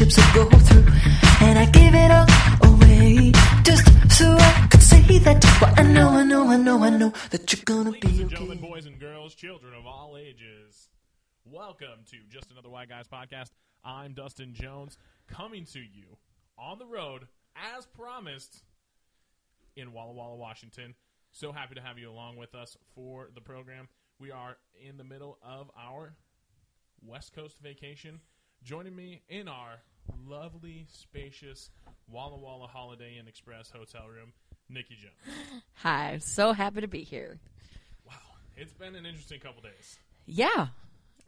relationships I go through, and I give it all away just so I could say that. But I know, I know, I know, I know that you're gonna Ladies be and gentlemen, boys and girls, children of all ages, welcome to Just Another White Guys podcast. I'm Dustin Jones, coming to you on the road as promised in Walla Walla, Washington. So happy to have you along with us for the program. We are in the middle of our West Coast vacation. Joining me in our lovely, spacious Walla Walla Holiday Inn Express hotel room, Nikki Jones. Hi, so happy to be here. Wow, it's been an interesting couple days. Yeah,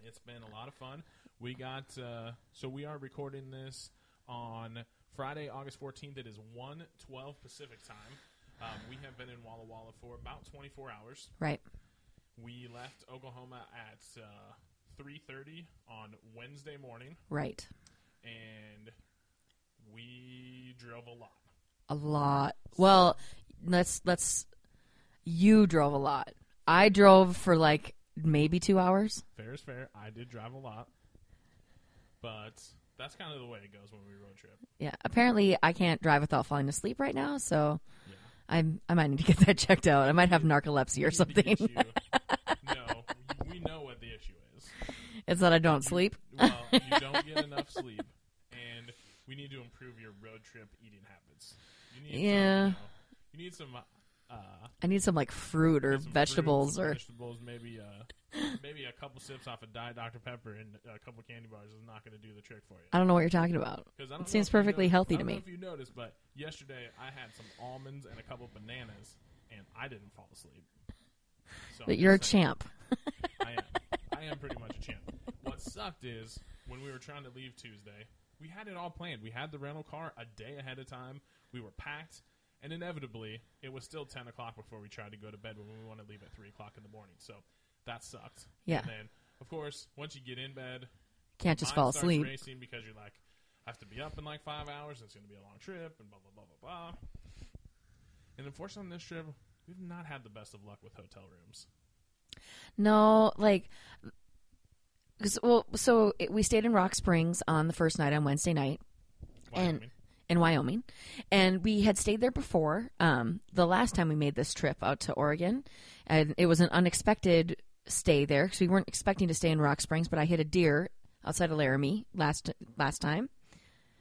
It's been a lot of fun. We got uh, so we are recording this on Friday, August 14th. It is 1:12 Pacific time. Um, we have been in Walla Walla for about 24 hours. right. We left Oklahoma at uh, 3:30 on Wednesday morning, Right. and we drove a lot. A lot. Well, let's let's you drove a lot. I drove for like maybe 2 hours. Fair is fair. I did drive a lot, but that's kind of the way it goes when we road trip. Yeah, apparently I can't drive without falling asleep right now, so Yeah. I'm I might need to get that checked out. I might have narcolepsy or We need to something. get you- no, we know what the issue is. It's that I don't sleep. Well, you don't get enough sleep, and we need to improve your road trip eating habits. You need Yeah. Some, you, know, you need some. Uh, I need some like fruit or some fruit, vegetables or vegetables. Maybe uh, maybe a couple sips off of Diet Dr Pepper and a couple candy bars is not going to do the trick for you. I don't know what you're talking about. 'Cause I don't It seems perfectly noticed- healthy I to don't me. know if you noticed, but yesterday I had some almonds and a couple bananas, and I didn't fall asleep. So But I'm you're a saying. champ. I am. I am pretty much a champ. What sucked is when we were trying to leave Tuesday, we had it all planned. We had the rental car a day ahead of time. We were packed, and inevitably, it was still ten o'clock before we tried to go to bed when we wanted to leave at three o'clock in the morning. So that sucked. Yeah. And then, of course, once you get in bed, Can't just fall asleep. Racing because you're like, I have to be up in like five hours. And it's going to be a long trip, and blah blah blah blah blah. And unfortunately, on this trip, we've not had the best of luck with hotel rooms. No, like, 'cause- well, so it, we stayed in Rock Springs on the first night on Wednesday night and in Wyoming, and we had stayed there before. Um, the last time we made this trip out to Oregon, and it was an unexpected stay there because we weren't expecting to stay in Rock Springs, but I hit a deer outside of Laramie last last time.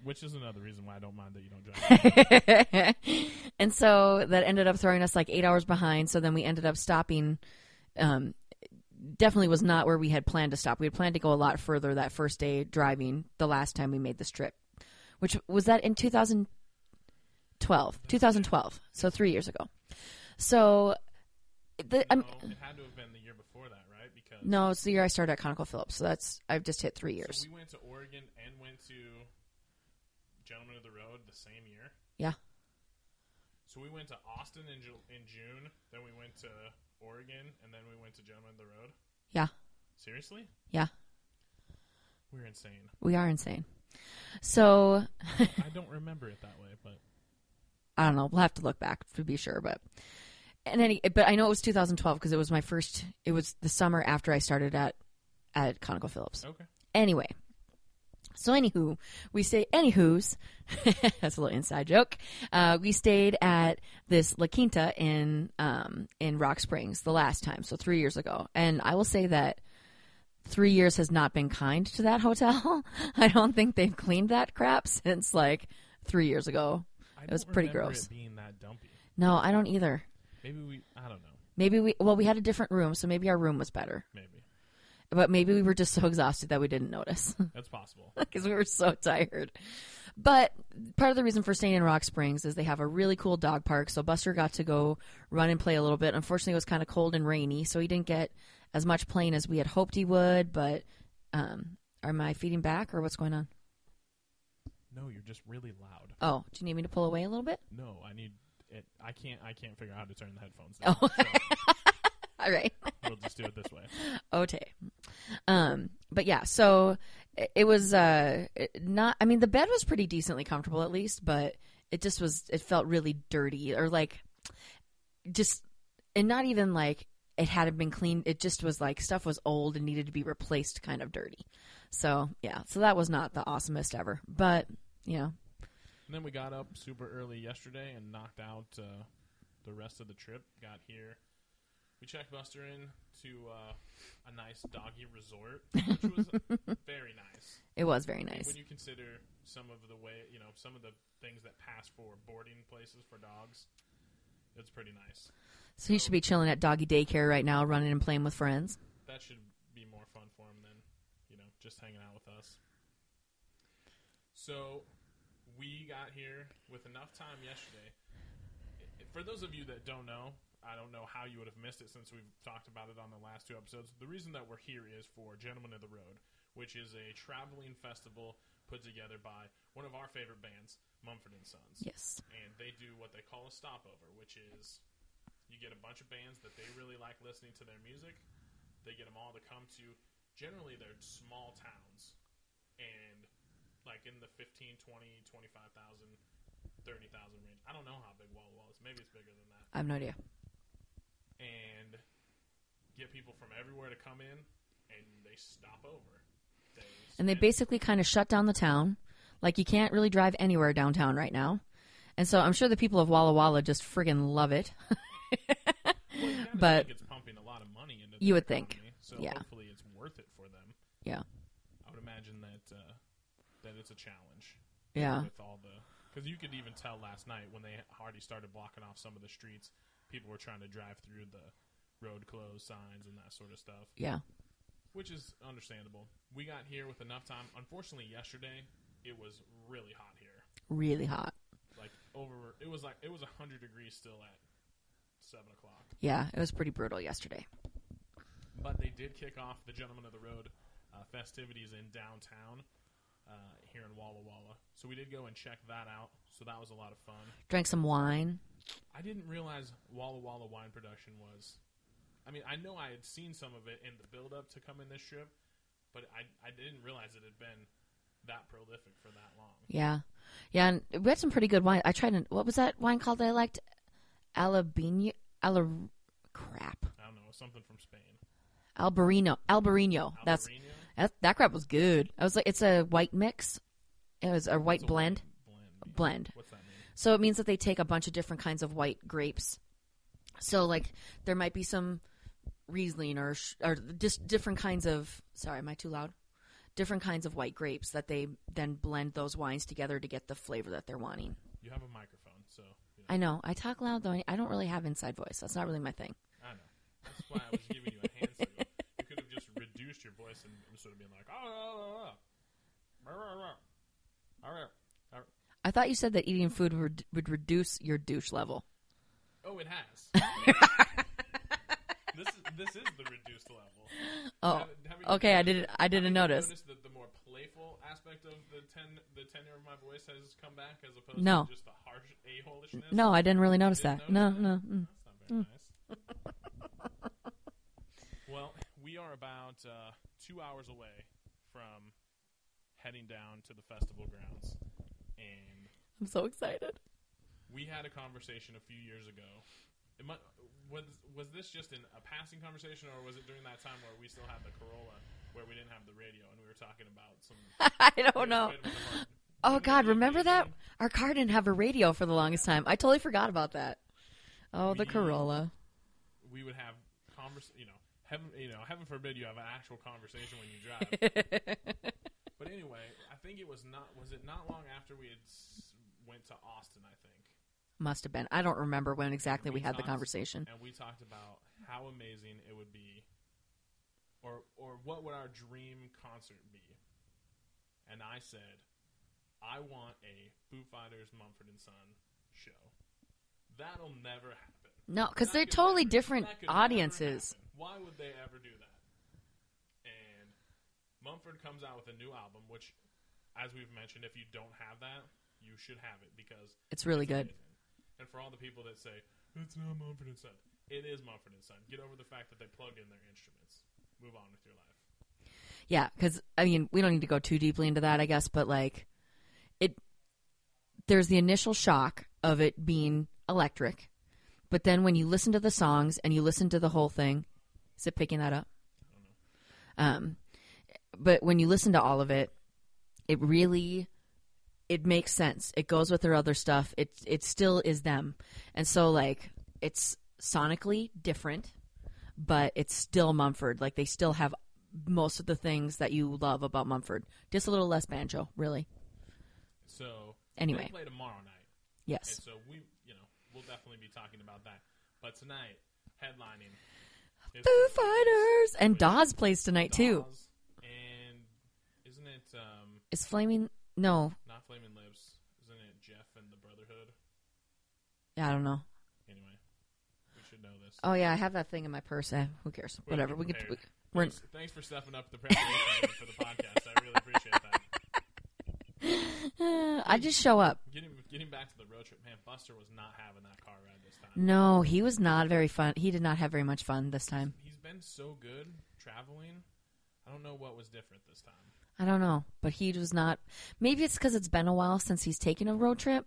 Which is another reason why I don't mind that you don't drive. and so that ended up throwing us like eight hours behind. So then we ended up stopping. Um, definitely was not where we had planned to stop. We had planned to go a lot further that first day driving. The last time we made this trip, which was that in 2012, 2012. So three years ago. So the I'm, no, it had to have been the year before that, right? Because no, it's the year I started at ConocoPhillips. So that's I've just hit three years. so we went to Oregon and went to Gentlemen of the Road the same year. Yeah. So we went to Austin in, in June, then we went to Oregon, and then we went to Gentlemen of the Road. Yeah. Seriously? Yeah. We're insane. We are insane. So I don't remember it that way, but I don't know. We'll have to look back to be sure, but and any, but I know it was 2012 because it was my first. It was the summer after I started at at ConocoPhillips. okay. Anyway, so anywho, we stay. Anywho's, that's a little inside joke. Uh, we stayed at this La Quinta in um in Rock Springs the last time, so three years ago, and I will say that. Three years has not been kind to that hotel. I don't think they've cleaned that crap since like three years ago. I It was pretty gross. Being that dumpy. No, I don't either. Maybe we. I don't know. Maybe we well we had a different room, so maybe our room was better. Maybe But maybe we were just so exhausted that we didn't notice that's possible. because we were so tired. But part of the reason for staying in Rock Springs is they have a really cool dog park. So Buster got to go run and play a little bit. Unfortunately, it was kind of cold and rainy, so he didn't get as much playing as we had hoped he would. But um, am I feeding back or what's going on? no, you're just really loud. Oh, do you need me to pull away a little bit? No, I need it. I can't. I can't figure out how to turn the headphones. Down, Oh. so All right. we'll just do it this way. Okay. Um, but yeah, so it, it was uh not. I mean, the bed was pretty decently comfortable at least, but it just was. It felt really dirty or like just, and not even like it hadn't been cleaned. It just was like stuff was old and needed to be replaced, kind of dirty. So yeah, so that was not the awesomest ever, but you know, And then we got up super early yesterday and knocked out uh, the rest of the trip. Got here. We checked Buster in to uh, a nice doggy resort, which was very nice. it was very nice. When you consider some of the way, you know, some of the things that pass for boarding places for dogs, it's pretty nice. So he should be chilling at doggy daycare right now, running and playing with friends. That should be more fun for him than, you know, just hanging out with us. So we got here with enough time yesterday. For those of you that don't know, I don't know how you would have missed it since we've talked about it on the last two episodes. The reason that we're here is for Gentlemen of the Road, which is a traveling festival put together by one of our favorite bands, Mumford and Sons. Yes. And they do what they call a stopover, which is you get a bunch of bands that they really like listening to their music. They get them all to come to. Generally, they're small towns, and like in the 15, 20, 25,000, 30,000 range. I don't know how big Walla Walla is. Maybe it's bigger than that. I have no idea. And get people from everywhere to come in, and they stop over. They And they basically kind of shut down the town. Like you can't really drive anywhere downtown right now. And so I'm sure the people of Walla Walla just friggin' love it. Well, but- think it's pumping a lot of money into. You would think. So Yeah. hopefully it's worth it for them. Yeah. I would imagine that uh, that it's a challenge. Yeah. With all the, because you could even tell last night when they already started blocking off some of the streets, people were trying to drive through the road closed signs and that sort of stuff, Yeah. which is understandable. We got here with enough time. Unfortunately, yesterday it was really hot here. Really hot. Like over, it was like it was hundred degrees still at seven o'clock. Yeah, it was pretty brutal yesterday. But they did kick off the Gentlemen of the Road uh, festivities in downtown uh, here in Walla Walla. So we did go and check that out. So that was a lot of fun. Drank some wine. I didn't realize Walla Walla wine production was. I mean, I know I had seen some of it in the build up to come in this trip, but I, I didn't realize it had been that prolific for that long. Yeah. Yeah, and we had some pretty good wine. I tried an, what was that wine called that I liked? Alabino Ala crap. I don't know, something from Spain. Albarino. Albarino. That's Albarino? That, that crap was good. I was like it's a white mix. It was a white blend. Blend. Blend. What's that mean? So it means that they take a bunch of different kinds of white grapes. So like there might be some Riesling or or just different kinds of sorry, am I too loud? Different kinds of white grapes that they then blend those wines together to get the flavor that they're wanting. You have a microphone, so you know, I know. I talk loud though. I don't really have inside voice. That's not really my thing. I know. That's why I was giving you a hand signal. You could have just your voice and sort of been like, oh, oh, oh, oh. I thought you said that eating food would, would reduce your douche level. Oh, it has. this is this is the reduced level. Oh, Have- have okay. I didn't. I didn't notice. That the more playful aspect of the ten the tenor of my voice has come back as opposed No. to just the harsh a holishness. No, I didn't really notice Didn't that. No, notice no. that? Mm. That's not very nice. well, we are about uh, two hours away from heading down to the festival grounds, and I'm so excited. we had a conversation a few years ago. Might, was was this just in a passing conversation, or was it during that time where we still had the Corolla, where we didn't have the radio, and we were talking about some? I don't know. Wait a minute, Oh God, remember that? did- Our car didn't have a radio for the longest time. I totally forgot about that. Oh, the Corolla. We would have convers, you know, heaven, you know, heaven forbid you have an actual conversation when you drive. But anyway, I think it was not. Was it not long after we had s- went to Austin? I think, Must have been. I don't remember when exactly we We had the conversation. and we talked about how amazing it would be, or or what would our dream concert be. And I said, I want a Foo Fighters Mumford and Son show. That'll never happen. No, because they're totally never- different that could never audiences. Why would they ever do that? And Mumford comes out with a new album, which, as we've mentioned, if you don't have that, you should have it because It's really good. amazing. And for all the people that say it's not Mumford and Son, it is Mumford and Son. Get over the fact that they plug in their instruments. Move on with your life. Yeah, because I mean, we don't need to go too deeply into that, I guess, but like, it. There's the initial shock of it being electric, but then when you listen to the songs and you listen to the whole thing, is it picking that up? Um, but when you listen to all of it, it really it makes sense. It goes with their other stuff. It it still is them, and so like it's sonically different, but it's still Mumford. Like they still have most of the things that you love about Mumford. Just a little less banjo, really. So Anyway. play tomorrow night, Yes. and so we, we'll definitely be talking about that. But tonight, headlining. is Foo Fighters and Dawes plays tonight too. Dawes, And isn't it um, Is Flaming? No, not Flaming Lips? Isn't it Jeff and the Brotherhood? yeah, I don't know. Anyway, we should know this. Oh yeah, I have that thing in my purse. Eh, who cares? We're Whatever. We could. prepared. We're, Thanks, thanks for stepping up the preparation for the podcast. I really appreciate that. uh, I just show up. Getting getting back to the road trip, man. Buster was not having that car ride this time. No, he was not very fun. He did not have very much fun this time. He's been so good traveling. I don't know what was different this time. I don't know, but he was not. Maybe it's because it's been a while since he's taken a road trip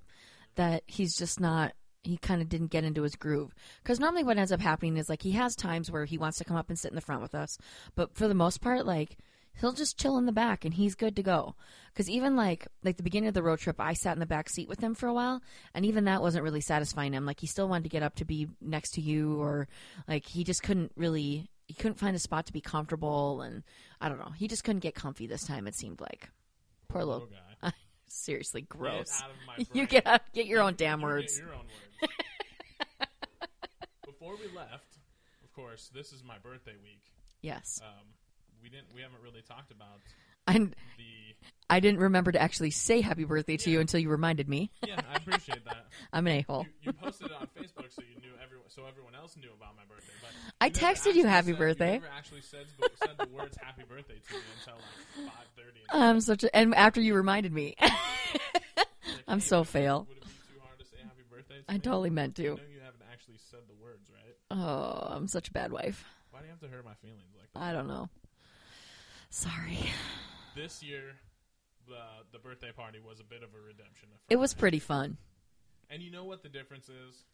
that he's just not. He kind of didn't get into his groove. Because normally, what ends up happening is like he has times where he wants to come up and sit in the front with us, but for the most part, like he'll just chill in the back and he's good to go. Because even like like the beginning of the road trip, I sat in the back seat with him for a while, and even that wasn't really satisfying him. Like he still wanted to get up to be next to you, or like he just couldn't really. He couldn't find a spot to be comfortable, and I don't know. He just couldn't get comfy this time. It seemed like poor little. Guy. Seriously, gross. Get out of my You get out, get your own damn You words. your own words. Before we left, of course, this is my birthday week. Yes, Um, we didn't. We haven't really talked about and the. I didn't remember to actually say happy birthday to you until you reminded me. Yeah, I appreciate that. I'm an a hole. You, you posted it on Facebook, so you knew everyone, so everyone else knew about my birthday. But I texted you happy said- birthday. You never actually said the, said the words "Happy Birthday" to me until like five thirty. I'm such a, and after you reminded me, I'm so fail. Would it be too hard to say "Happy Birthday"? To I me? totally meant I to. know you haven't actually said the words, right? Oh, I'm such a bad wife. Why do you have to hurt my feelings like that? I don't know. Sorry. This year, the the birthday party was a bit of a redemption. It was pretty fun. And you know what the difference is?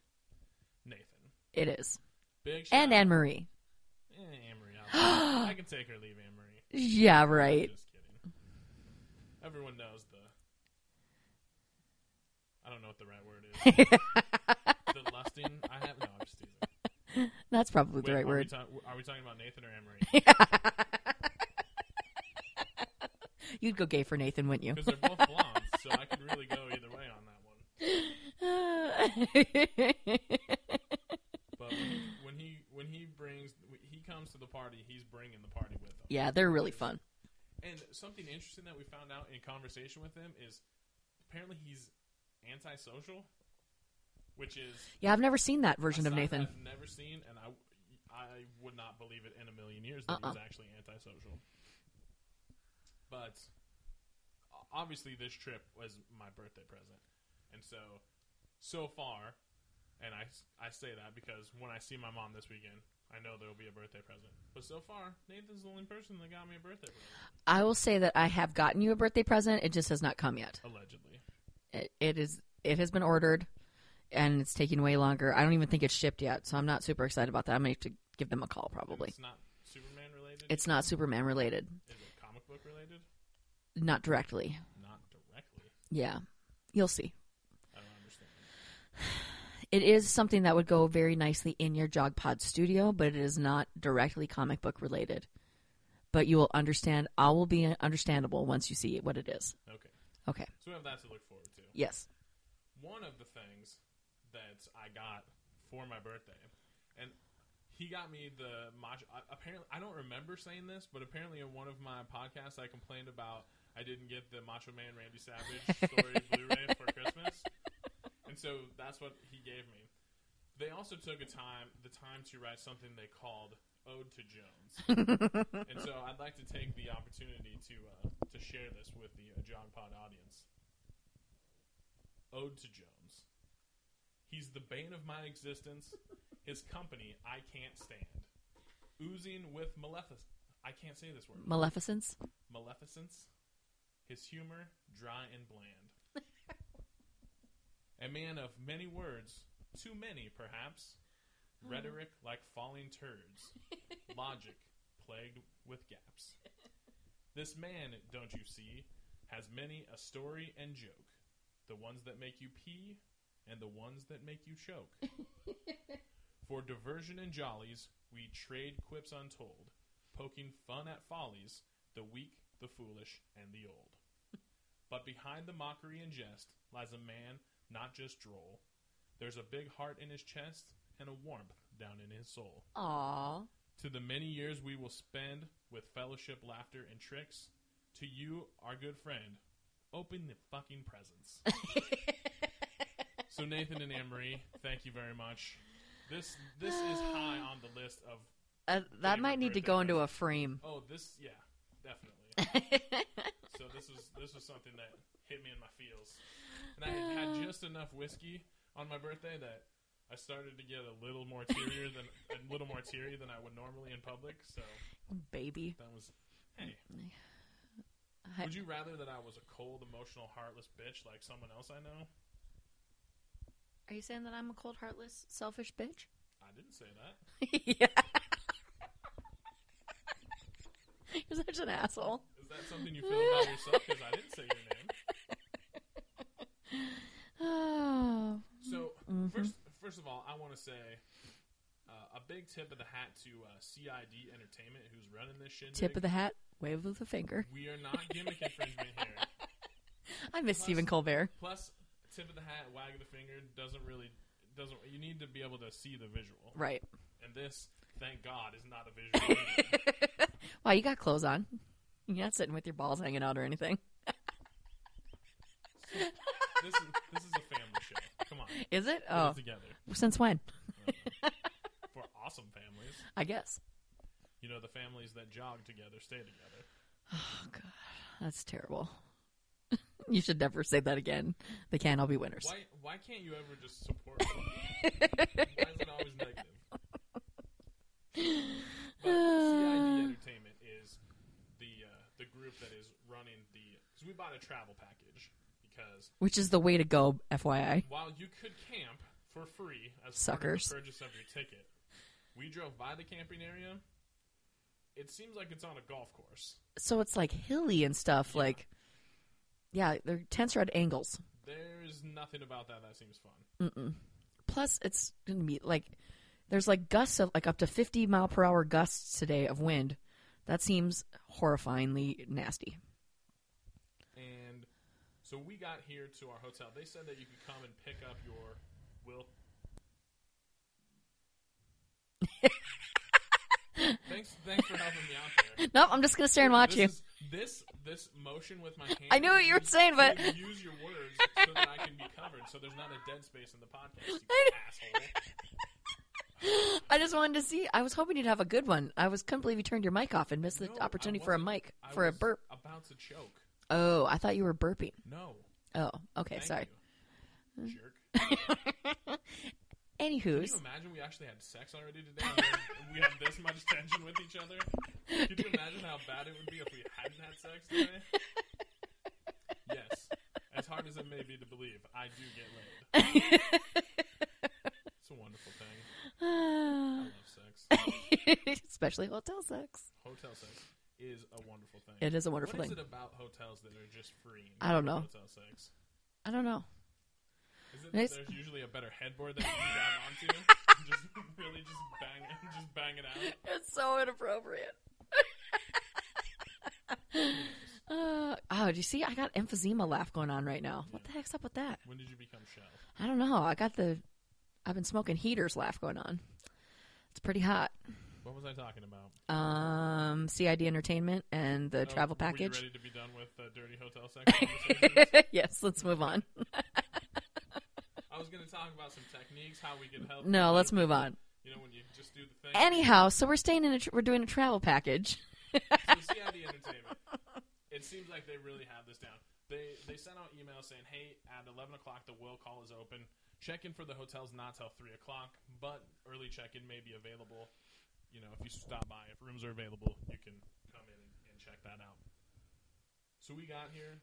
Nathan. It is. Big shout And Anne Marie. Eh, Anne-Marie, I'll- can take her, leave Anne Marie. Yeah, right. Just kidding. Everyone knows the. I don't know what the right word is. the lusting. I have no. I'm just teasing. That's probably the right are We word. ta- are we talking about Nathan or Anne Marie? You'd go gay for Nathan, wouldn't you? Because they're both blondes, so I could really go either way on that one. But when he when he, when he brings he comes to the party, he's bringing the party with him. yeah, they're really fun. And something interesting that we found out in conversation with him is apparently he's antisocial, which is Yeah, I've never seen that version of Nathan. I've never seen, and I I would not believe it in a million years that Uh-uh. was actually antisocial. But obviously, this trip was my birthday present, and so so far, and I I say that because when I see my mom this weekend, I know there will be a birthday present. But so far, Nathan's the only person that got me a birthday present, I will say that I have gotten you a birthday present. It just has not come yet. allegedly. It, it is. It has been ordered, and it's taking way longer. I don't even think it's shipped yet, so I'm not super excited about that. I'm gonna have to give them a call probably. It's not Superman related. It's not Superman related, it book related? not directly. Not directly. Yeah, you'll see. I don't understand. It is something that would go very nicely in your Jog Pod studio, but it is not directly comic book related. But you will understand. All will be understandable once you see what it is. Okay, Okay. so we have that to look forward to. Yes. one of the things that I got for my birthday, he got me the macho. Apparently, I don't remember saying this, but apparently in one of my podcasts, I complained about I didn't get the Macho Man Randy Savage story Blu-ray for Christmas, and so that's what he gave me. They also took a time the time to write something they called "Ode to Jones," and so I'd like to take the opportunity to uh, to share this with the uh, John Pod audience. Ode to Jones. He's the bane of my existence. His company I can't stand. Oozing with malefic I can't say this word. Maleficence. Maleficence. His humor dry and bland. A man of many words, too many perhaps. Hmm. Rhetoric like falling turds. Logic plagued with gaps. This man, don't you see, has many a story and joke. The ones that make you pee and the ones that make you choke. For diversion and jollies, we trade quips untold, poking fun at follies, the weak, the foolish, and the old. But behind the mockery and jest lies a man not just droll. There's a big heart in his chest and a warmth down in his soul. Aw. To the many years we will spend with fellowship, laughter, and tricks, to you, our good friend, open the fucking presents. so Nathan and Anne-Marie, thank you very much. This this is high on the list of Uh, that might need to go into a frame. oh this yeah definitely. so this was this was something that hit me in my feels, and I had had just enough whiskey on my birthday that I started to get a little more tearier than a little more teary than I would normally in public. So Baby. that was hey. I- Would you rather that I was a cold, emotional, heartless bitch like someone else I know? Are you saying that I'm a cold, heartless, selfish bitch? I didn't say that. yeah. You're such an asshole. Is that something you feel about yourself? Because I didn't say your name. Oh. So Mm-hmm. first, first of all, I want to say uh, a big tip of the hat to uh, CID Entertainment, who's running this shit. Tip of the hat, wave of the finger. We are not gimmick infringement here. I miss Plus- Stephen Colbert. Plus, tip of the hat, wag of the finger doesn't really doesn't. You need to be able to see the visual, Right. and this, thank God, is not a visual. Wow, you got clothes on. You're not sitting with your balls hanging out or anything. this is this is a family show. Come on, Is it? Oh, together since when? for awesome families. I guess. You know, the families that jog together stay together. Oh God, that's terrible. you should never say that again. They can't all be winners. Why why can't you ever just support? why is it always negative? But CID Entertainment is the uh, the group that is running the because we bought a travel package because Which is the way to go, FYI. while you could camp for free as Suckers. part of the purchase of your ticket, we drove by the camping area. It seems like it's on a golf course. So it's like hilly and stuff. Like, yeah, their tents are at angles. There's nothing about that that seems fun. Plus, it's gonna be like there's like gusts of like up to 50 mile per hour gusts today of wind. That seems horrifyingly nasty. And so we got here to our hotel. They said that you could come and pick up your will. thanks, thanks for helping me out there. Nope, I'm just gonna stare and watch this you. Is, this this motion with my hand. I knew what you were saying, but- use your words so that I can be covered, so there's not a dead space in the podcast. You I asshole. I just wanted to see. I was hoping you'd have a good one. I was couldn't believe you turned your mic off and missed the No, I opportunity for a wasn't. mic I for a was burp. About to choke. Oh, I thought you were burping. No. Oh, okay, Thank sorry. You. Jerk. Anywho's, Can you imagine we actually had sex already today? and we have this much tension with each other. Could you imagine how bad it would be if we hadn't had sex today? Yes. As hard as it may be to believe, I do get laid. It's a wonderful thing. Ah. I love sex. especially hotel sex. Hotel sex is a wonderful thing. It is a wonderful What is thing. it about hotels that are just free? I don't know. Hotel sex. I don't know. Is it It's- there's usually a better headboard that you can grab onto? just really just bang it, just bang it out. It's so inappropriate. uh, oh, do you see? I got emphysema laugh going on right now. What the heck's up with that? When did you become Shell? I don't know. I got the. I've been smoking heaters laugh going on. It's pretty hot. What was I talking about? Um, CID Entertainment and the Oh, travel package. ready to be done with uh, dirty hotel conversations? yes, let's move on. Was going to talk about some techniques, how we can help. No, let's move on. You know, when you just do the thing. Anyhow, so we're staying in a. Tr- we're doing a travel package. so CID Entertainment. It seems like they really have this down. They they sent out emails saying, "Hey, at 11 o'clock, the will call is open. Check in for the hotels not till three o'clock, but early check in may be available. You know, if you stop by, if rooms are available, you can come in and, and check that out." So we got here.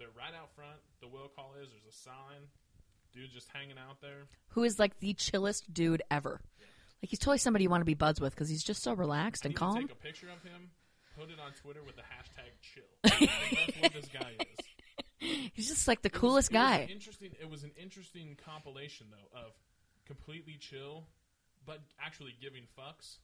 They're right out front. The will call is. There's a sign. Dude just hanging out there. Who is like the chillest dude ever? Like he's totally somebody you want to be buds with because he's just so relaxed and calm. take a picture of him. put it on Twitter with the hashtag chill. That's what this guy is. He's just like the It coolest was guy. interesting. It was an interesting compilation though of completely chill, but actually giving fucks,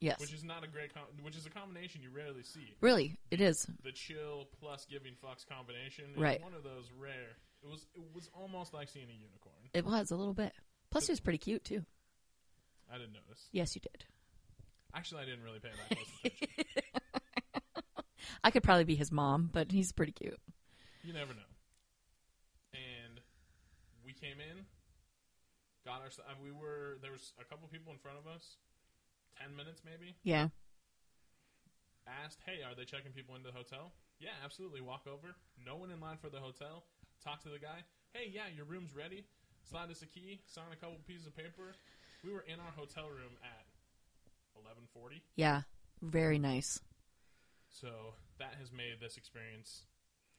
yes. which is not a great. Com- which is a combination you rarely see. really, it is. The chill plus giving fucks combination. Right. One of those rare. It was. It was almost like seeing a unicorn. It was a little bit. Plus, he was pretty cute too. I didn't notice. Yes, you did. Actually, I didn't really pay that close attention. I could probably be his mom, but he's pretty cute. You never know. And we came in, got our. uh, We were there was a couple people in front of us, ten minutes maybe. Yeah. Asked, "Hey, are they checking people into the hotel?" Yeah, absolutely. Walk over. No one in line for the hotel. Talk to the guy. Hey, yeah, your room's ready. Slide us a key. Sign a couple pieces of paper. We were in our hotel room at eleven forty. Yeah. Very nice. So that has made this experience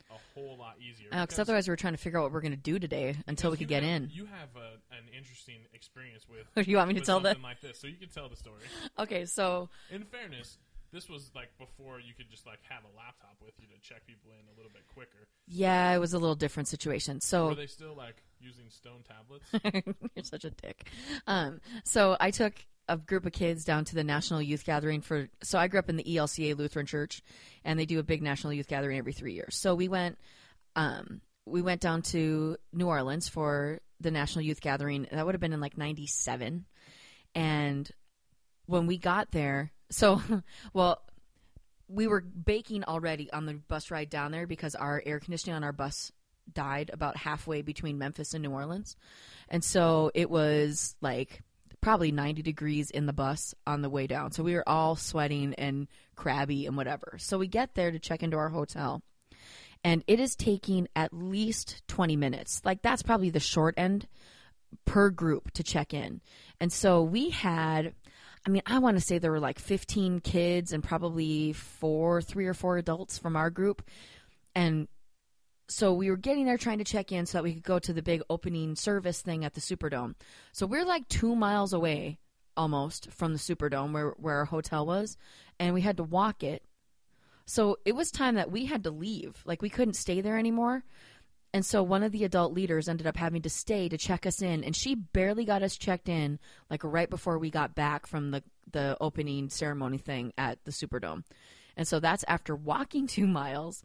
a whole lot easier. Because because- otherwise, we were trying to figure out what we're going to do today until we could you get have- in. You have a, an interesting experience with. You want me to with tell something like this, so you can tell the story. Okay, so In fairness, this was like before you could just like have a laptop with you to check people in a little bit quicker. yeah, it was a little different situation. So Were they still like using stone tablets? You're such a dick. Um, so I took a group of kids down to the National Youth Gathering for. So I grew up in the ELCA Lutheran Church, and they do a big National Youth Gathering every three years. So we went, um, we went down to New Orleans for the National Youth Gathering. That would have been in like '97, and when we got there, so well. We were baking already on the bus ride down there because our air conditioning on our bus died about halfway between Memphis and New Orleans. And so it was like probably 90 degrees in the bus on the way down. So we were all sweating and crabby and whatever. So we get there to check into our hotel. And it is taking at least 20 minutes. Like that's probably the short end per group to check in. And so we had I mean, I want to say there were like 15 kids and probably four, three or four adults from our group. And so we were getting there trying to check in so that we could go to the big opening service thing at the Superdome. So we're like two miles away almost from the Superdome where, where our hotel was, and we had to walk it. So it was time that we had to leave. Like we couldn't stay there anymore. And so one of the adult leaders ended up having to stay to check us in, and she barely got us checked in, like right before we got back from the the opening ceremony thing at the Superdome. And so that's after walking two miles,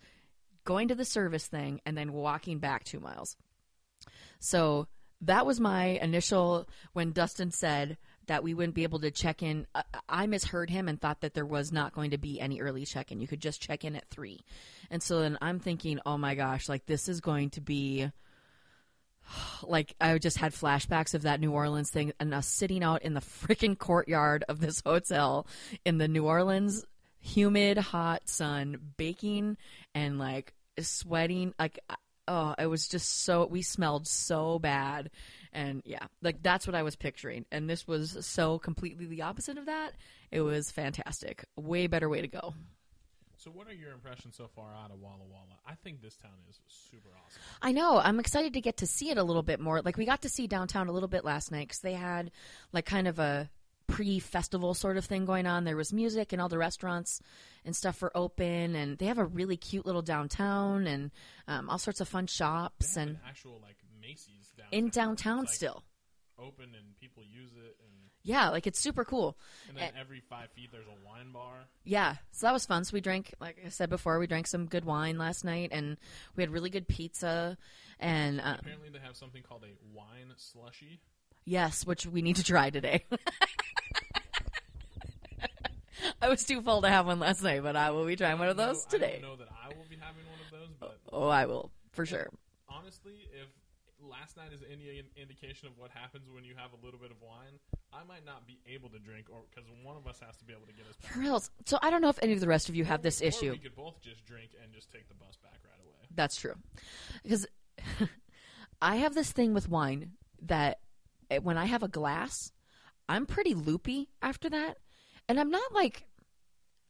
going to the service thing, and then walking back two miles. So that was my initial when Dustin said that we wouldn't be able to check in. I, misheard him and thought that there was not going to be any early check in. You could just check in at three. And so then I'm thinking, oh my gosh, like this is going to be like I just had flashbacks of that New Orleans thing and us sitting out in the freaking courtyard of this hotel in the New Orleans humid, hot sun, baking and like sweating. Like, oh, it was just so, we smelled so bad. And yeah, like that's what I was picturing. And this was so completely the opposite of that. It was fantastic. Way better way to go. so, what are your impressions so far out of Walla Walla? I think this town is super awesome. I know. I'm excited to get to see it a little bit more. Like we got to see downtown a little bit last night because they had like kind of a pre-festival sort of thing going on. There was music and all the restaurants and stuff were open, and they have a really cute little downtown and um, all sorts of fun They shops have and an actual like Macy's downtown. in downtown like, still. open and people use it, and Yeah, like it's super cool. and then Eh. every five feet there's a wine bar. Yeah, so that was fun. So we drank, like I said before, we drank some good wine last night, and we had really good pizza. And um, Apparently, they have something called a wine slushy. Yes, which we need to try today. I was too full to have one last night, but I will be trying one of those know- today. I don't know that I will be having one of those, but Oh, I will for sure. honestly, if last night is any indication of what happens when you have a little bit of wine, I might not be able to drink, or because one of us has to be able to get us back. For reals. So I don't know if any of the rest of you have this Or issue. we could both just drink and just take the bus back right away. That's true. Because I have this thing with wine that eh, when I have a glass, I'm pretty loopy after that. And I'm not like,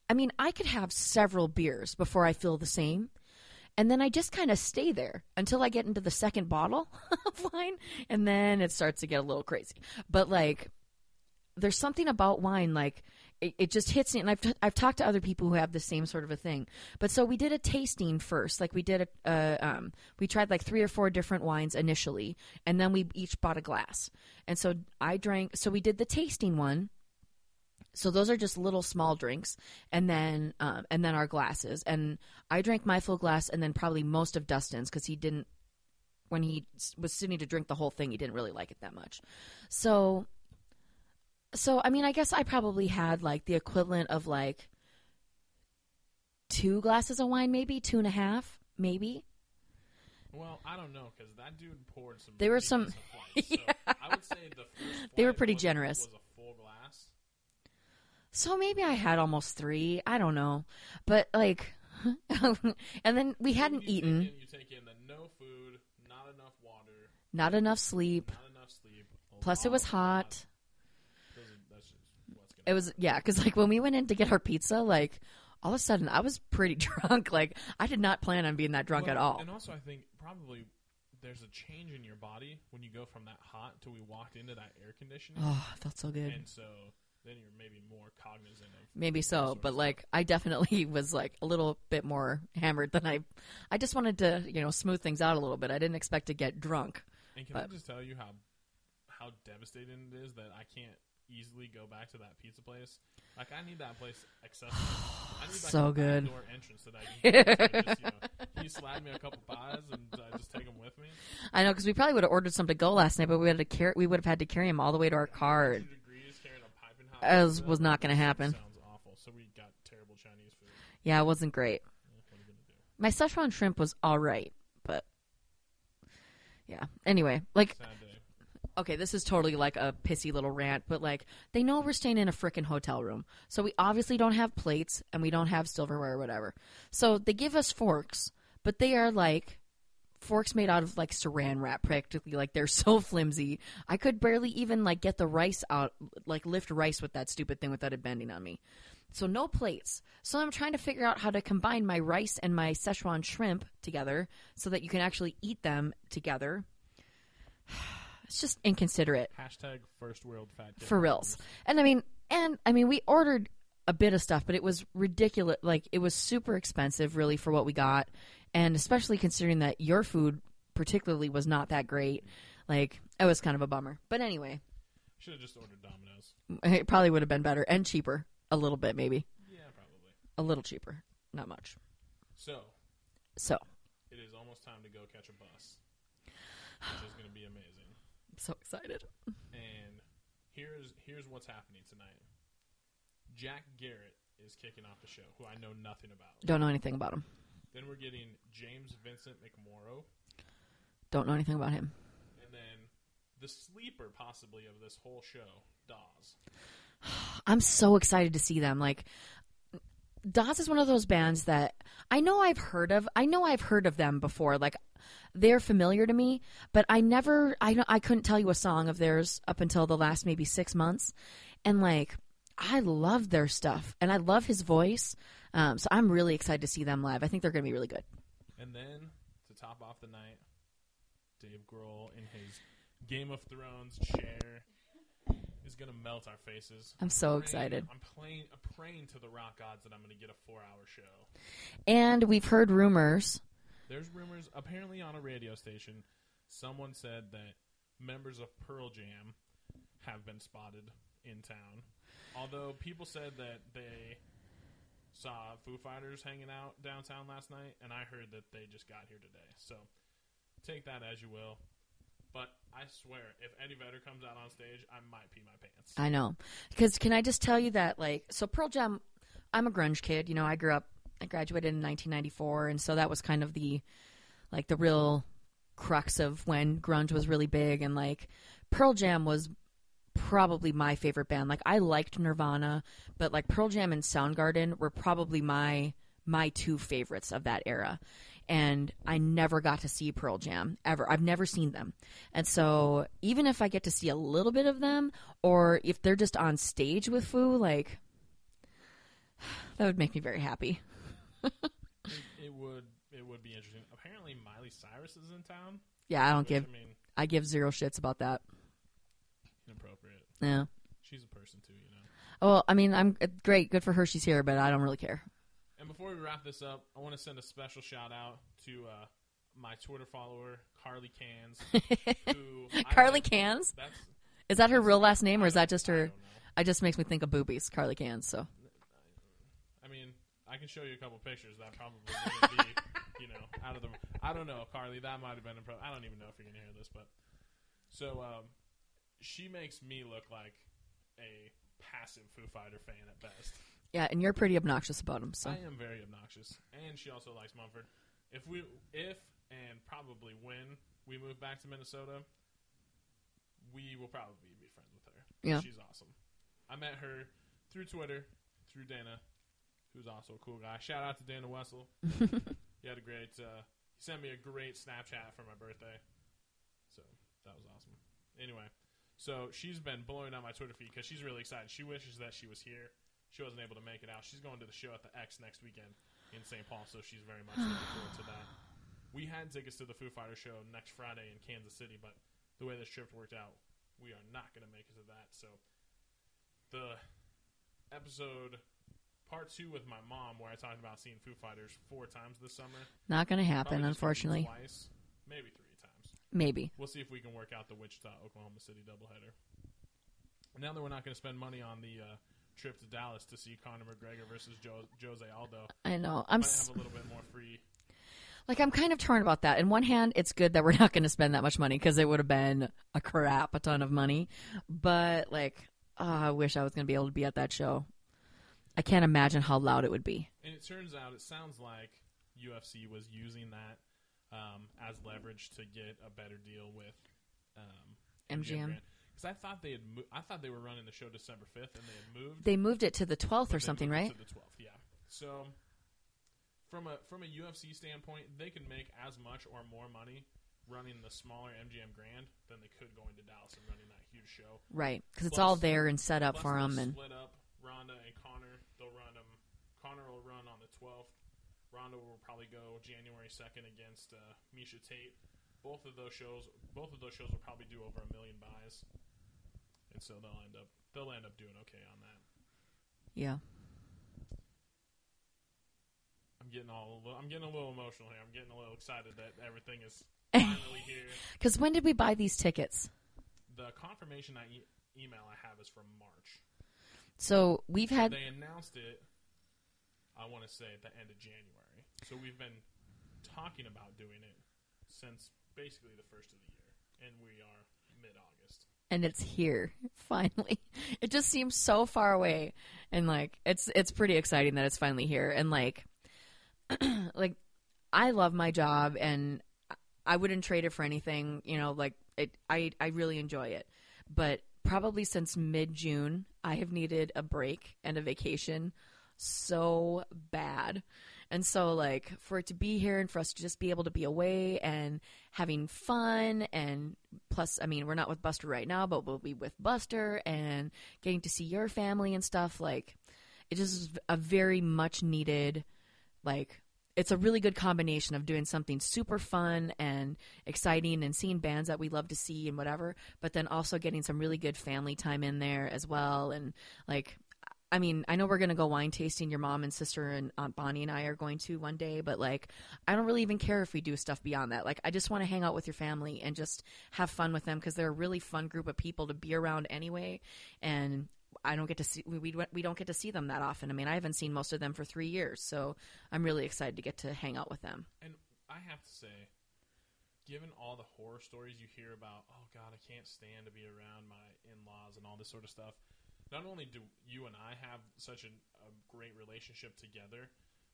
I mean, I could have several beers before I feel the same. And then I just kind of stay there until I get into the second bottle of wine. And then it starts to get a little crazy. But like, there's something about wine, like, it, it just hits me. And I've t- I've talked to other people who have the same sort of a thing. But so we did a tasting first. Like we did a uh, um, we tried like three or four different wines initially, and then we each bought a glass. And so I drank. So we did the tasting one. So those are just little small drinks, and then um, and then our glasses. And I drank my full glass, and then probably most of Dustin's because he didn't. When he was sitting to drink the whole thing, he didn't really like it that much. So, so I mean, I guess I probably had like the equivalent of like two glasses of wine, maybe two and a half, maybe. Well, I don't know because that dude poured some. They were some- flights. So I would say the first. They were pretty was- generous. Was a full glass. So maybe I had almost three. I don't know, but like, and then we hadn't you eaten, Take in, you take in the no food, not enough water, not enough sleep. not enough sleep. Plus, it was hot. those are- that's just what's gonna It was yeah, because like when we went in to get our pizza, like all of a sudden I was pretty drunk. Like I did not plan on being that drunk at all. And also, I think probably there's a change in your body when you go from that hot to we walked into that air conditioning, Oh, it felt so good. and so then you're maybe more cognizant of. Maybe so, but like I definitely was like a little bit more hammered than I. I just wanted to you know smooth things out a little bit. I didn't expect to get drunk. And can I just tell you how how devastating it is that I can't easily go back to that pizza place? Like I need that place accessible. I need like So good. door entrance that I can. Go to and just, you know, can you slide me a couple pies and uh, just take them with me? I know because we probably would have ordered some to go last night, but we had to carry. We would have had to carry them all the way to our car. 100 degrees carrying a piping hot. As was not gonna happen. Sounds awful. So we got terrible Chinese food. Yeah, it wasn't great. Yeah, what are you gonna do? My Szechuan shrimp was all right, but yeah. Anyway, like okay, this is totally like a pissy little rant, but like they know we're staying in a freaking hotel room. So we obviously don't have plates and we don't have silverware or whatever. So they give us forks, but they are like forks made out of like saran wrap practically like they're so flimsy. I could barely even like get the rice out like lift rice with that stupid thing without it bending on me. So no plates. So I'm trying to figure out how to combine my rice and my Szechuan shrimp together so that you can actually eat them together. It's just inconsiderate Hashtag first world fat for reals. And I mean, and I mean, we ordered a bit of stuff, but it was ridiculous. Like it was super expensive, really, for what we got, and especially considering that your food, particularly, was not that great. Like it was kind of a bummer. But anyway, Should have just ordered Domino's. it probably would have been better and cheaper, a little bit, maybe Yeah, probably. a little cheaper, not much. So So it is almost time to go catch a bus, which is going to be amazing. I'm so excited. And here's here's what's happening tonight. Jack Garratt is kicking off the show, who I know nothing about. Don't know anything about him. Then we're getting James Vincent McMorrow, Don't know anything about him. and then the sleeper possibly of this whole show, Dawes. I'm so excited to see them. Like Dawes is one of those bands that I know I've heard of. I know I've heard of them before. Like they're familiar to me, but I never I I couldn't tell you a song of theirs up until the last maybe 6 months. And like I love their stuff and I love his voice. Um, so I'm really excited to see them live. I think they're going to be really good. And then to top off the night, Dave Grohl in his Game of Thrones chair is gonna melt our faces. I'm so Praying- excited. I'm playing, I'm praying to the rock gods that I'm gonna get a four-hour show. And we've heard rumors. There's rumors apparently on a radio station. Someone said that members of Pearl Jam have been spotted in town. Although people said that they saw Foo Fighters hanging out downtown last night, and I heard that they just got here today. So take that as you will. But I swear, if Eddie Vedder comes out on stage, I might pee my pants. I know. Because can I just tell you that, like, so Pearl Jam, I'm a grunge kid. You know, I grew up, I graduated in 1994, and so that was kind of the, like, the real crux of when grunge was really big. And, like, Pearl Jam was probably my favorite band. Like, I liked Nirvana, but, like, Pearl Jam and Soundgarden were probably my my two favorites of that era. And I never got to see Pearl Jam ever. I've never seen them. And so even if I get to see a little bit of them or if they're just on stage with Foo, like that would make me very happy. it, it would it would be interesting. Apparently, Miley Cyrus is in town. Yeah, I don't give I mean, I give zero shits about that. inappropriate. Yeah. She's a person too, you know. Well, I mean, I'm uh, great. Good for her. She's here, but I don't really care. And before we wrap this up, I want to send a special shout out to uh, my Twitter follower, Carly Cans. who Carly Cans? That's Is that her real last name, or is that just I her? I just makes me think of boobies, Carly Cans. So I mean, I can show you a couple pictures that probably wouldn't be, you know, out of the. I don't know, Carly. That might have been. A pro- I don't even know if you're gonna hear this, but so um, she makes me look like a passive Foo Fighter fan at best. yeah, and you're pretty obnoxious about them. So I am very obnoxious, and she also likes Mumford. If we, if and probably when we move back to Minnesota, we will probably be friends with her. Yeah. she's awesome. I met her through Twitter, through Dana, who's also a cool guy. Shout out to Dana Wessel. he had a great. Uh, he sent me a great Snapchat for my birthday, so that was awesome. Anyway, so she's been blowing up my Twitter feed because she's really excited. She wishes that she was here. She wasn't able to make it out. She's going to the show at the X next weekend in St. Paul, so she's very much looking forward to that. We had tickets to the Foo Fighter show next Friday in Kansas City, but the way this trip worked out, we are not going to make it to that. So the episode part two with my mom, where I talked about seeing Foo Fighters four times this summer, not going to happen, probably just gonna be unfortunately. twice, maybe three. Maybe. We'll see if we can work out the Wichita Oklahoma City doubleheader. Now that we're not going to spend money on the uh, trip to Dallas to see Conor McGregor versus jo- Jose Aldo, I know. I'm s- have a little bit more free. like I'm kind of torn about that. In one hand, it's good that we're not going to spend that much money because it would have been a crap a ton of money. But like, oh, I wish I was going to be able to be at that show. I can't imagine how loud it would be. And it turns out, it sounds like UFC was using that um, as leverage to get a better deal with um, MGM. Because I thought they had, mo- I thought they were running the show December fifth, and they had moved. They moved it to the 12th or something, right? To the twelfth, yeah. So from a from a UFC standpoint, they can make as much or more money running the smaller MGM Grand than they could going to Dallas and running that huge show. Right, because it's all there and set up for them. And split up Ronda and Conor. They'll run them. Conor will run on the twelfth. Ronda will probably go January second against uh, Miesha Tate. Both of those shows, both of those shows will probably do over a million buys, and so they'll end up they'll end up doing okay on that. yeah, I'm getting all a little, I'm getting a little emotional here. I'm getting a little excited that everything is finally here. because when did we buy these tickets? The confirmation I e- email I have is from March. So we've had They announced it. I want to say at the end of January. So we've been talking about doing it since basically the first of the year, and we are mid-August. and it's here finally. It just seems so far away, and like it's it's pretty exciting that it's finally here. And like, like I love my job, and I wouldn't trade it for anything. You know, like it, I I really enjoy it, but probably since mid June, I have needed a break and a vacation so bad. And so, like, for it to be here and for us to just be able to be away and having fun, and plus, I mean, we're not with Buster right now, but we'll be with Buster and getting to see your family and stuff. Like, it just is a very much needed, like, it's a really good combination of doing something super fun and exciting and seeing bands that we love to see and whatever, but then also getting some really good family time in there as well. And, like, I mean, I know we're gonna go wine tasting. Your mom and sister and Aunt Bonnie and I are going to one day, but like, I don't really even care if we do stuff beyond that. Like, I just want to hang out with your family and just have fun with them because they're a really fun group of people to be around anyway. And I don't get to see we, we don't get to see them that often. I mean, I haven't seen most of them for three years, so I'm really excited to get to hang out with them. And I have to say, given all the horror stories you hear about, oh God, I can't stand to be around my in-laws and all this sort of stuff. Not only do you and I have such an, a great relationship together,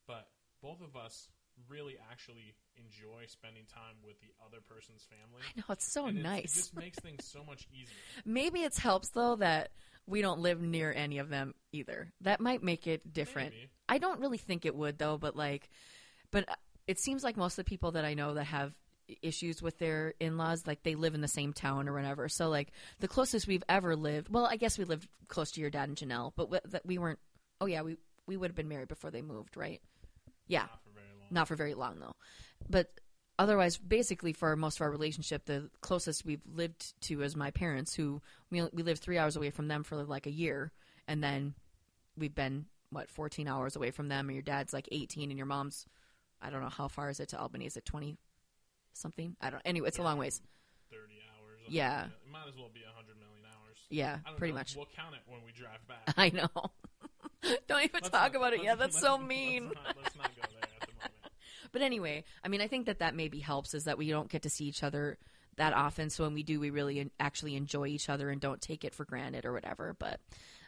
but both of us really actually enjoy spending time with the other person's family. I know it's so And it's- nice. It just makes things so much easier. Maybe it helps though that we don't live near any of them either. That might make it different. Maybe. I don't really think it would though, but like, but uh, it seems like most of the people that I know that have issues with their in-laws like they live in the same town or whatever. So like the closest we've ever lived well i guess we lived close to your dad and janelle but we, that we weren't oh yeah we we would have been married before they moved right? Yeah. Not for very long. not for very long though. But otherwise basically for most of our relationship the closest we've lived to is my parents who we, we lived three hours away from them for like a year. And then we've been what 14 hours away from them, and your dad's like 18, and your mom's I don't know how far is it to Albany? Is it 20 something? I don't. Anyway, it's a long ways. Thirty hours. Yeah. It might as well be hundred million hours. Yeah, I don't pretty know. much. We'll count it when we drive back. I know. don't even Let's talk not- about it. let's- Yeah, that's let's- so let's mean. not- Let's not go there at the moment. But anyway, I mean, I think that that maybe helps is that we don't get to see each other that often. So when we do, we really actually enjoy each other and don't take it for granted or whatever. But,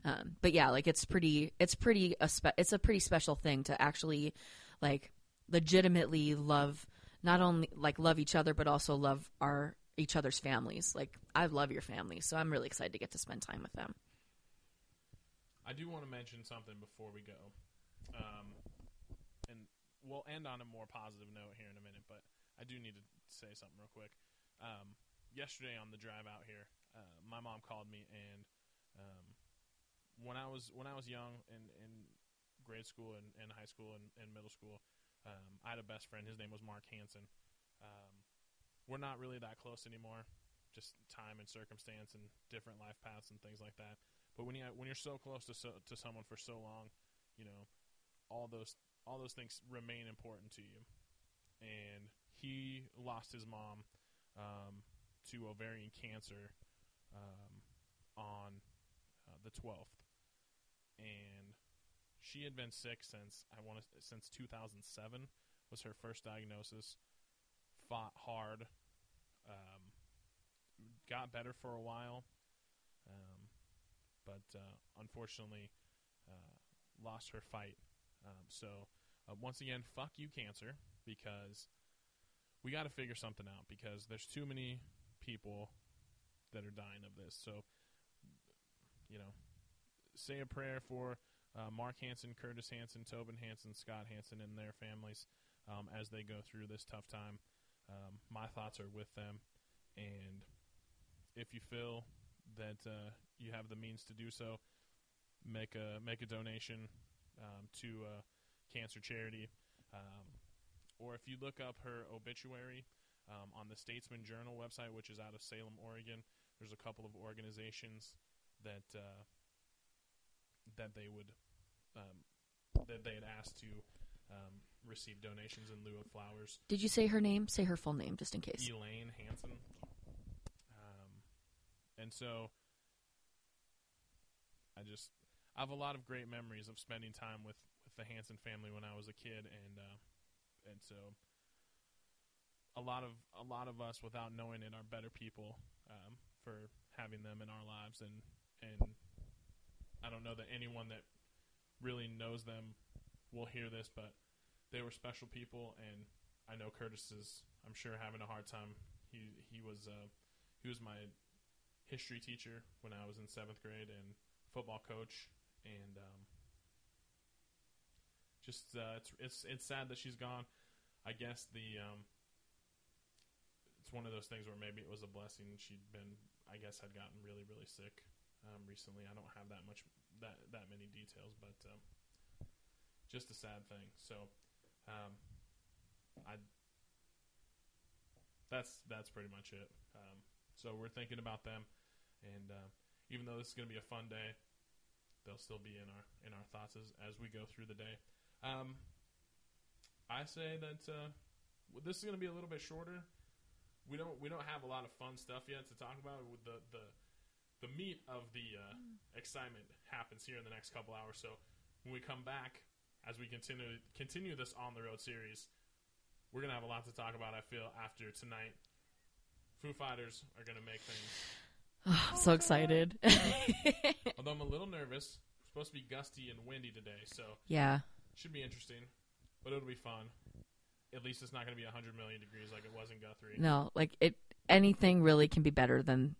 um, but yeah, like it's pretty, it's pretty, a spe- it's a pretty special thing to actually, like, legitimately love, not only like love each other, but also love our each other's families. Like, I love your family, so I'm really excited to get to spend time with them. I do want to mention something before we go, um, and we'll end on a more positive note here in a minute. But I do need to say something real quick. Um, yesterday on the drive out here, uh, my mom called me, and um, when I was when I was young in, in grade school and, and high school and, and middle school, um, I had a best friend. His name was Mark Hansen. Um, we're not really that close anymore, just time and circumstance and different life paths and things like that. But when you when you're so close to so, to someone for so long, you know, all those all those things remain important to you. And he lost his mom um, to ovarian cancer um, on uh, the 12th, and she had been sick since I want to since 2007 was her first diagnosis. Fought hard, um, got better for a while. Um, but uh, unfortunately uh, lost her fight. Um, so uh, once again, fuck you, cancer, because we got to figure something out because there's too many people that are dying of this. So you know, say a prayer for uh, Mark Hansen, Curtis Hansen, Tobin Hansen, Scott Hansen, and their families um, as they go through this tough time. Um, my thoughts are with them, and if you feel that uh, you have the means to do so, make a make a donation um, to a cancer charity, um, or if you look up her obituary um, on the Statesman Journal website, which is out of Salem, Oregon. There's a couple of organizations that uh, that they would um, that they had asked to um, receive donations in lieu of flowers. Did you say her name? Say her full name, just in case. Elaine Hansen. Um, and so I just I have a lot of great memories of spending time with, with the Hansen family when I was a kid, and uh, and so a lot of a lot of us, without knowing it, are better people um, for having them in our lives, and and I don't know that anyone that really knows them will hear this, but they were special people, and I know Curtis is, I'm sure, having a hard time. He he was uh, he was my history teacher when I was in seventh grade and football coach, and um, just uh, it's it's it's sad that she's gone. I guess the um, it's one of those things where maybe it was a blessing. She'd been, I guess, had gotten really really sick um, recently. I don't have that much that that many details, but um, just a sad thing. So, um, I that's that's pretty much it. Um, so we're thinking about them, and uh, even though this is going to be a fun day, they'll still be in our in our thoughts as, as we go through the day. Um, I say that uh, this is going to be a little bit shorter. We don't we don't have a lot of fun stuff yet to talk about. With the the the meat of the uh, excitement happens here in the next couple hours. So when we come back, as we continue continue this on the road series, we're gonna have a lot to talk about. I feel after tonight, Foo Fighters are gonna make things. Oh, I'm so excited. Although I'm a little nervous, it's supposed to be gusty and windy today, so yeah. should be interesting. But it'll be fun. At least it's not gonna be 100 million degrees like it was in Guthrie. No, like it. Anything really can be better than,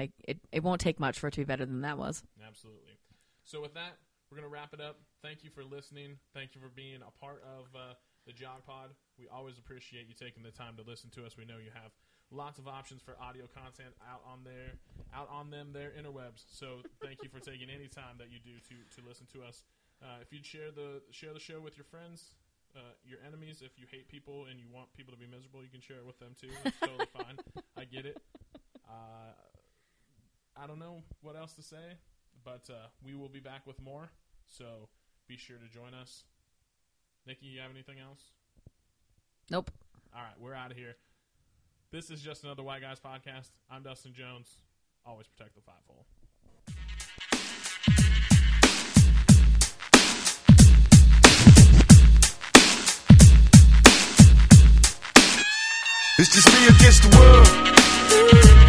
like it. It won't take much for it to be better than that was. Absolutely. So with that, we're gonna wrap it up. Thank you for listening. Thank you for being a part of uh, the Jog Pod. We always appreciate you taking the time to listen to us. We know you have lots of options for audio content out on there, out on them their interwebs. So thank you for taking any time that you do to to listen to us. Uh, if you'd share the share the show with your friends, uh, your enemies. If you hate people and you want people to be miserable, you can share it with them too. It's totally fine. I get it. Uh, I don't know what else to say, but uh, we will be back with more. So be sure to join us. Nikki, you have anything else? Nope. All right, we're out of here. This is just another White Guys podcast. I'm Dustin Jones. Always protect the five hole. It's just me against the world.